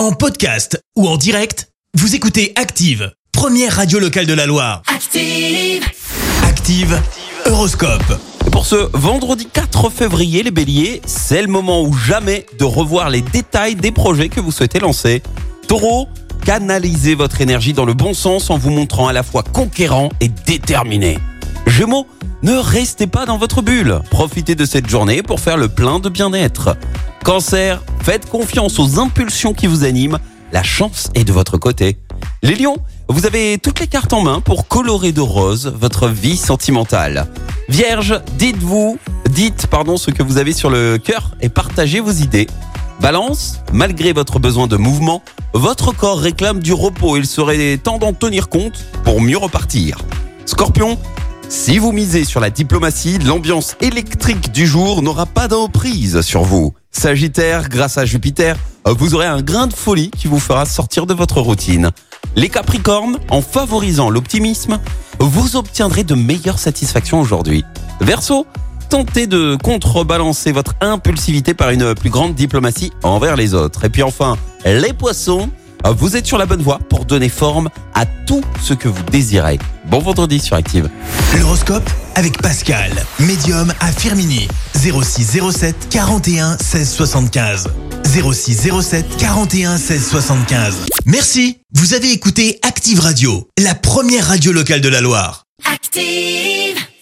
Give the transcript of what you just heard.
En podcast ou en direct, vous écoutez Active, première radio locale de la Loire. Active. Active, Horoscope. Pour ce vendredi 4 février, les béliers, c'est le moment ou jamais de revoir les détails des projets que vous souhaitez lancer. Taureau, canalisez votre énergie dans le bon sens en vous montrant à la fois conquérant et déterminé. Gémeaux, ne restez pas dans votre bulle. Profitez de cette journée pour faire le plein de bien-être. Cancer, faites confiance aux impulsions qui vous animent. La chance est de votre côté. Les lions, vous avez toutes les cartes en main pour colorer de rose votre vie sentimentale. Vierge, dites-vous, dites pardon ce que vous avez sur le cœur et partagez vos idées. Balance, malgré votre besoin de mouvement, votre corps réclame du repos. Il serait temps d'en tenir compte pour mieux repartir. Scorpion, si vous misez sur la diplomatie, l'ambiance électrique du jour n'aura pas d'emprise sur vous. Sagittaire, grâce à Jupiter, vous aurez un grain de folie qui vous fera sortir de votre routine. Les Capricornes, en favorisant l'optimisme, vous obtiendrez de meilleures satisfactions aujourd'hui. Verseau, tentez de contrebalancer votre impulsivité par une plus grande diplomatie envers les autres. Et puis enfin, les poissons, vous êtes sur la bonne voie pour donner forme à tout ce que vous désirez. Bon vendredi sur Active. L'horoscope avec Pascal, médium à Firmini. 06 07 41 16 75. 06 07 41 16 75. Merci, vous avez écouté Active Radio, la première radio locale de la Loire. Active.